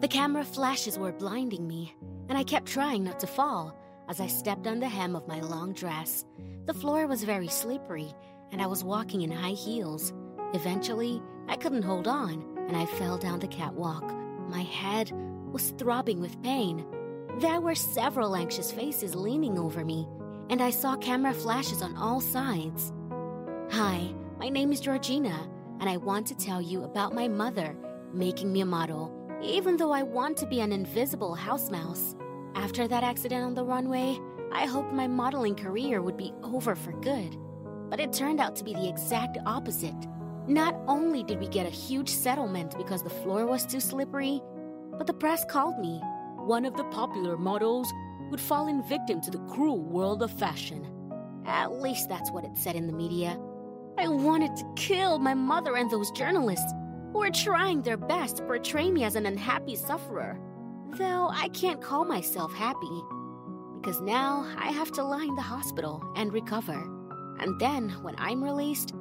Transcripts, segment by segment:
The camera flashes were blinding me, and I kept trying not to fall as I stepped on the hem of my long dress. The floor was very slippery, and I was walking in high heels. Eventually, I couldn't hold on, and I fell down the catwalk. My head was throbbing with pain. There were several anxious faces leaning over me, and I saw camera flashes on all sides. Hi, my name is Georgina, and I want to tell you about my mother making me a model, even though I want to be an invisible house mouse. After that accident on the runway, I hoped my modeling career would be over for good. But it turned out to be the exact opposite. Not only did we get a huge settlement because the floor was too slippery, but the press called me one of the popular models who'd fallen victim to the cruel world of fashion. At least that's what it said in the media. I wanted to kill my mother and those journalists were trying their best to portray me as an unhappy sufferer. Though I can't call myself happy, because now I have to lie in the hospital and recover. And then, when I'm released,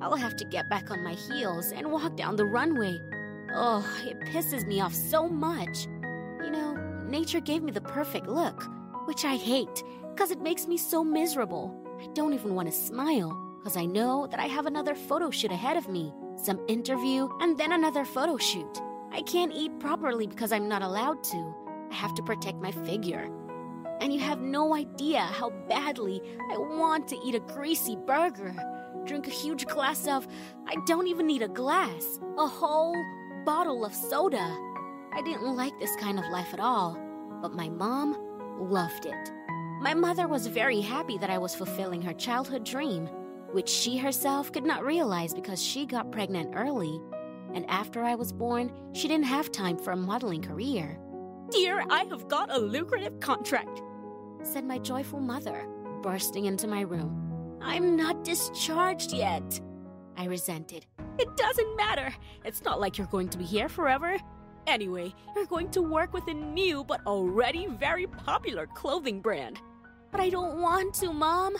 I'll have to get back on my heels and walk down the runway. Oh, it pisses me off so much. You know, nature gave me the perfect look, which I hate because it makes me so miserable. I don't even want to smile because I know that I have another photo shoot ahead of me, some interview, and then another photo shoot. I can't eat properly because I'm not allowed to. I have to protect my figure. And you have no idea how badly I want to eat a greasy burger, drink a huge glass of, I don't even need a glass, a whole bottle of soda. I didn't like this kind of life at all, but my mom loved it. My mother was very happy that I was fulfilling her childhood dream, which she herself could not realize because she got pregnant early. And after I was born, she didn't have time for a modeling career. Dear, I have got a lucrative contract, said my joyful mother, bursting into my room. I'm not discharged yet, I resented. It doesn't matter. It's not like you're going to be here forever. Anyway, you're going to work with a new but already very popular clothing brand. But I don't want to, Mom.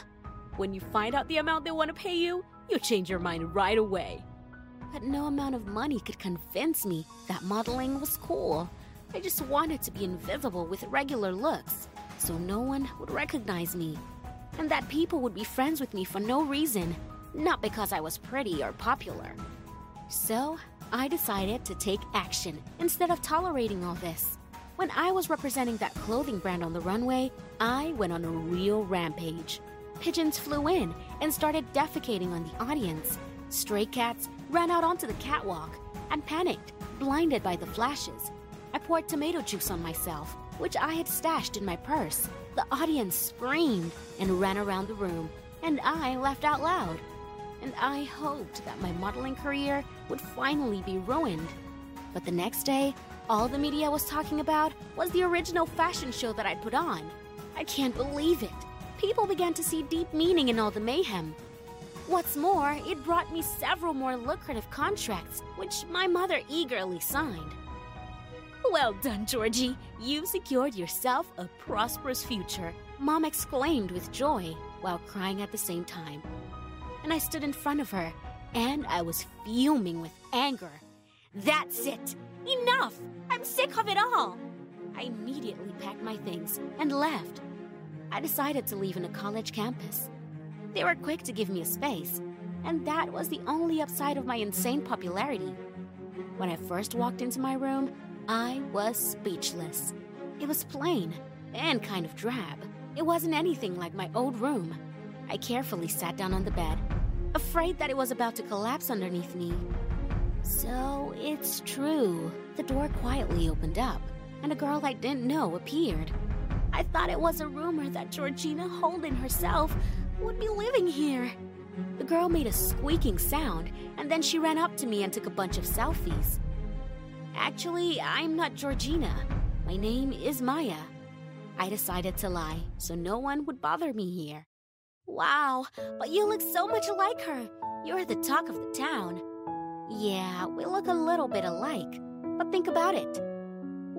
When you find out the amount they want to pay you, you change your mind right away. But no amount of money could convince me that modeling was cool. I just wanted to be invisible with regular looks, so no one would recognize me. And that people would be friends with me for no reason, not because I was pretty or popular. So, I decided to take action instead of tolerating all this. When I was representing that clothing brand on the runway, I went on a real rampage. Pigeons flew in and started defecating on the audience. Stray cats ran out onto the catwalk and panicked, blinded by the flashes. I poured tomato juice on myself, which I had stashed in my purse. The audience screamed and ran around the room, and I laughed out loud. And I hoped that my modeling career would finally be ruined. But the next day, all the media was talking about was the original fashion show that I'd put on. I can't believe it. People began to see deep meaning in all the mayhem. What's more, it brought me several more lucrative contracts, which my mother eagerly signed. Well done, Georgie. You've secured yourself a prosperous future, Mom exclaimed with joy while crying at the same time. And I stood in front of her, and I was fuming with anger. That's it! Enough! I'm sick of it all! I immediately packed my things and left. I decided to leave in a college campus. They were quick to give me a space, and that was the only upside of my insane popularity. When I first walked into my room, I was speechless. It was plain and kind of drab. It wasn't anything like my old room. I carefully sat down on the bed, afraid that it was about to collapse underneath me. So it's true. The door quietly opened up, and a girl I didn't know appeared. I thought it was a rumor that Georgina Holden herself would be living here. The girl made a squeaking sound, and then she ran up to me and took a bunch of selfies. Actually, I'm not Georgina. My name is Maya. I decided to lie so no one would bother me here. Wow, but you look so much like her. You're the talk of the town. Yeah, we look a little bit alike, but think about it.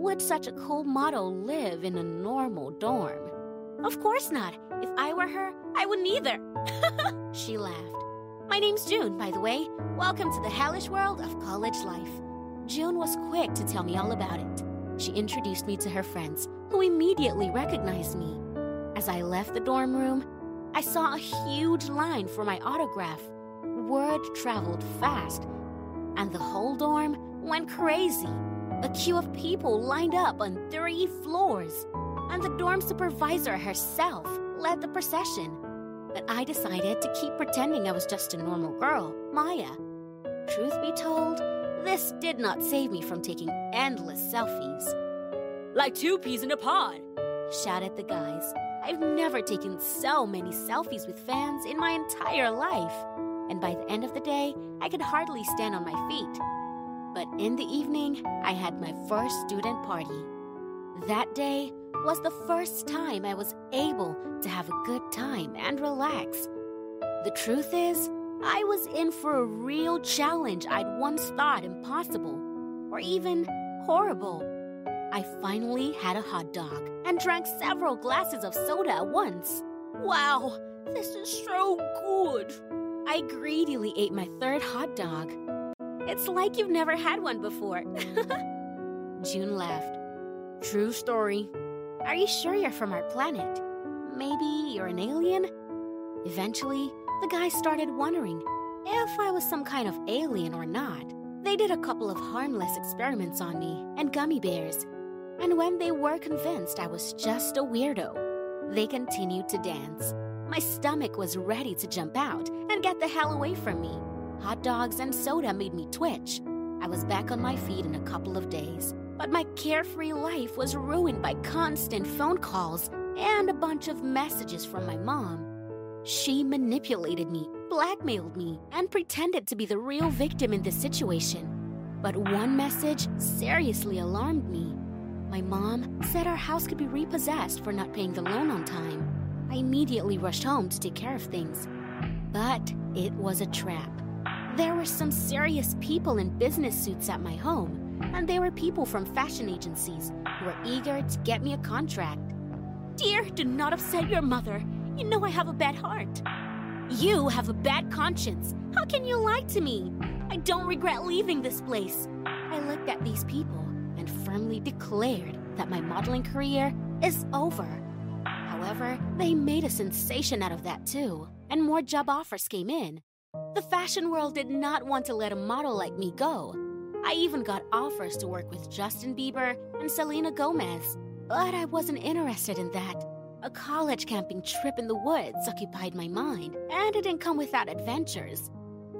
Would such a cool model live in a normal dorm? Of course not. If I were her, I would neither. she laughed. My name's June, by the way. Welcome to the hellish world of college life. June was quick to tell me all about it. She introduced me to her friends, who immediately recognized me. As I left the dorm room, I saw a huge line for my autograph. Word traveled fast, and the whole dorm went crazy. A queue of people lined up on three floors, and the dorm supervisor herself led the procession. But I decided to keep pretending I was just a normal girl, Maya. Truth be told, this did not save me from taking endless selfies. Like two peas in a pod, shouted the guys. I've never taken so many selfies with fans in my entire life. And by the end of the day, I could hardly stand on my feet. But in the evening, I had my first student party. That day was the first time I was able to have a good time and relax. The truth is, I was in for a real challenge I'd once thought impossible, or even horrible. I finally had a hot dog and drank several glasses of soda at once. Wow, this is so good! I greedily ate my third hot dog. It's like you've never had one before. June laughed. True story. Are you sure you're from our planet? Maybe you're an alien? Eventually, the guys started wondering if I was some kind of alien or not. They did a couple of harmless experiments on me and gummy bears. And when they were convinced I was just a weirdo, they continued to dance. My stomach was ready to jump out and get the hell away from me. Hot dogs and soda made me twitch. I was back on my feet in a couple of days, but my carefree life was ruined by constant phone calls and a bunch of messages from my mom. She manipulated me, blackmailed me, and pretended to be the real victim in this situation. But one message seriously alarmed me. My mom said our house could be repossessed for not paying the loan on time. I immediately rushed home to take care of things. But it was a trap. There were some serious people in business suits at my home, and they were people from fashion agencies who were eager to get me a contract. Dear, do not upset your mother. You know I have a bad heart. You have a bad conscience. How can you lie to me? I don't regret leaving this place. I looked at these people and firmly declared that my modeling career is over. However, they made a sensation out of that too, and more job offers came in. The fashion world did not want to let a model like me go. I even got offers to work with Justin Bieber and Selena Gomez, but I wasn't interested in that. A college camping trip in the woods occupied my mind, and it didn't come without adventures.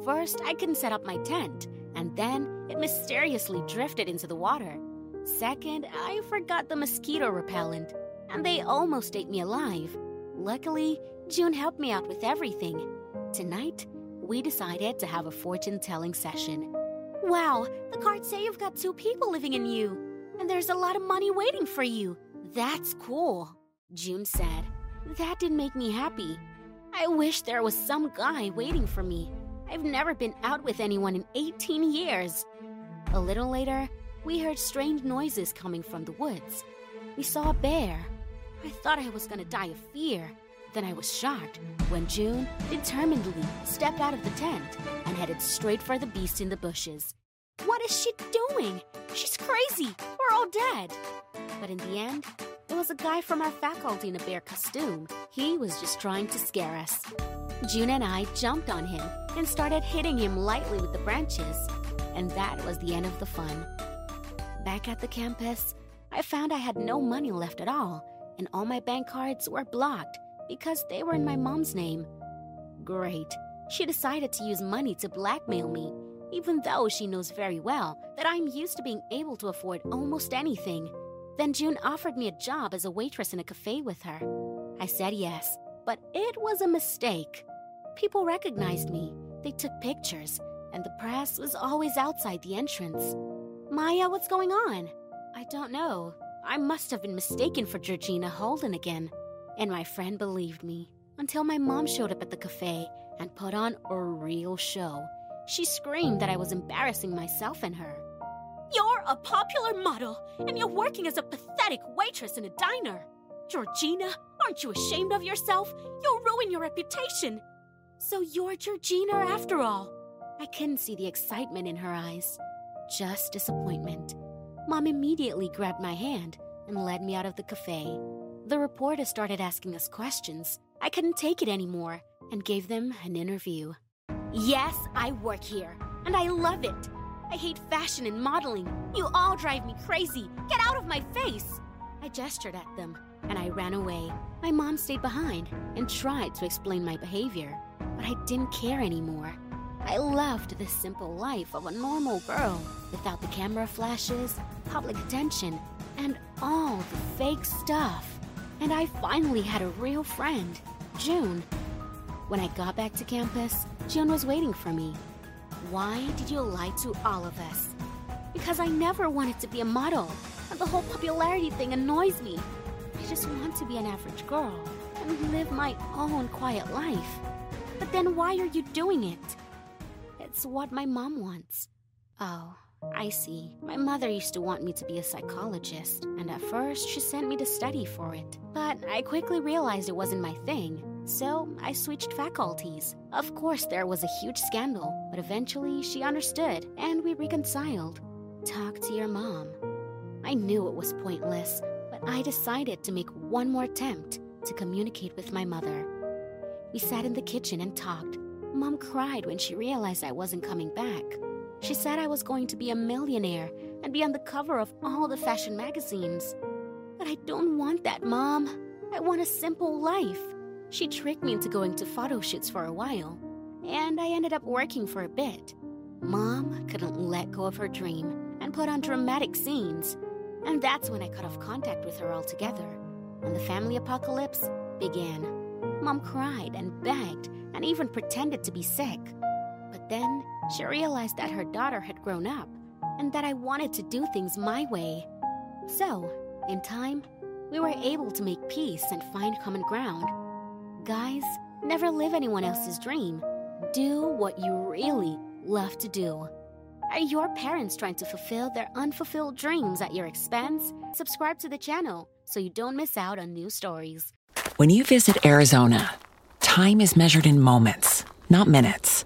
First, I couldn't set up my tent, and then it mysteriously drifted into the water. Second, I forgot the mosquito repellent, and they almost ate me alive. Luckily, June helped me out with everything. Tonight, we decided to have a fortune telling session. Wow, the cards say you've got two people living in you, and there's a lot of money waiting for you. That's cool. June said. That didn't make me happy. I wish there was some guy waiting for me. I've never been out with anyone in 18 years. A little later, We heard strange noises coming from the woods. We saw a bear. I thought I was gonna die of fear. Then I was shocked when June determinedly stepped out of the tent and headed straight for the beast in the bushes. What is she doing? She's crazy. We're all dead. But in the end, it was a guy from our faculty in a bear costume. He was just trying to scare us. June and I jumped on him and started hitting him lightly with the branches. And that was the end of the fun. Back at the campus, I found I had no money left at all, and all my bank cards were blocked because they were in my mom's name. Great. She decided to use money to blackmail me, even though she knows very well that I'm used to being able to afford almost anything. Then June offered me a job as a waitress in a cafe with her. I said yes, but it was a mistake. People recognized me, they took pictures, and the press was always outside the entrance. Maya, what's going on? I don't know. I must have been mistaken for Georgina Holden again. And my friend believed me until my mom showed up at the cafe and put on a real show. She screamed that I was embarrassing myself and her. You're a popular model, and you're working as a pathetic waitress in a diner. Georgina, aren't you ashamed of yourself? You'll ruin your reputation. So you're Georgina after all. I couldn't see the excitement in her eyes, just disappointment. Mom immediately grabbed my hand and led me out of the cafe. The reporter started asking us questions. I couldn't take it anymore and gave them an interview. Yes, I work here, and I love it. I hate fashion and modeling. You all drive me crazy. Get out of my face. I gestured at them and I ran away. My mom stayed behind and tried to explain my behavior, but I didn't care anymore. I loved the simple life of a normal girl without the camera flashes, public attention, and all the fake stuff. And I finally had a real friend, June. When I got back to campus, June was waiting for me. Why did you lie to all of us? Because I never wanted to be a model, and the whole popularity thing annoys me. I just want to be an average girl and live my own quiet life. But then why are you doing it? It's what my mom wants. Oh, I see. My mother used to want me to be a psychologist, and at first she sent me to study for it. But I quickly realized it wasn't my thing, so I switched faculties. Of course, there was a huge scandal, but eventually she understood and we reconciled. Talk to your mom. I knew it was pointless, but I decided to make one more attempt to communicate with my mother. We sat in the kitchen and talked. Mom cried when she realized I wasn't coming back. She said I was going to be a millionaire and be on the cover of all the fashion magazines. But I don't want that, Mom. I want a simple life. She tricked me into going to photo shoots for a while, and I ended up working for a bit. Mom couldn't let go of her dream and put on dramatic scenes, and that's when I cut off contact with her altogether, and the family apocalypse began. Mom cried and begged and even pretended to be sick. Then she realized that her daughter had grown up and that I wanted to do things my way. So, in time, we were able to make peace and find common ground. Guys, never live anyone else's dream. Do what you really love to do. Are your parents trying to fulfill their unfulfilled dreams at your expense? Subscribe to the channel so you don't miss out on new stories. When you visit Arizona, time is measured in moments, not minutes.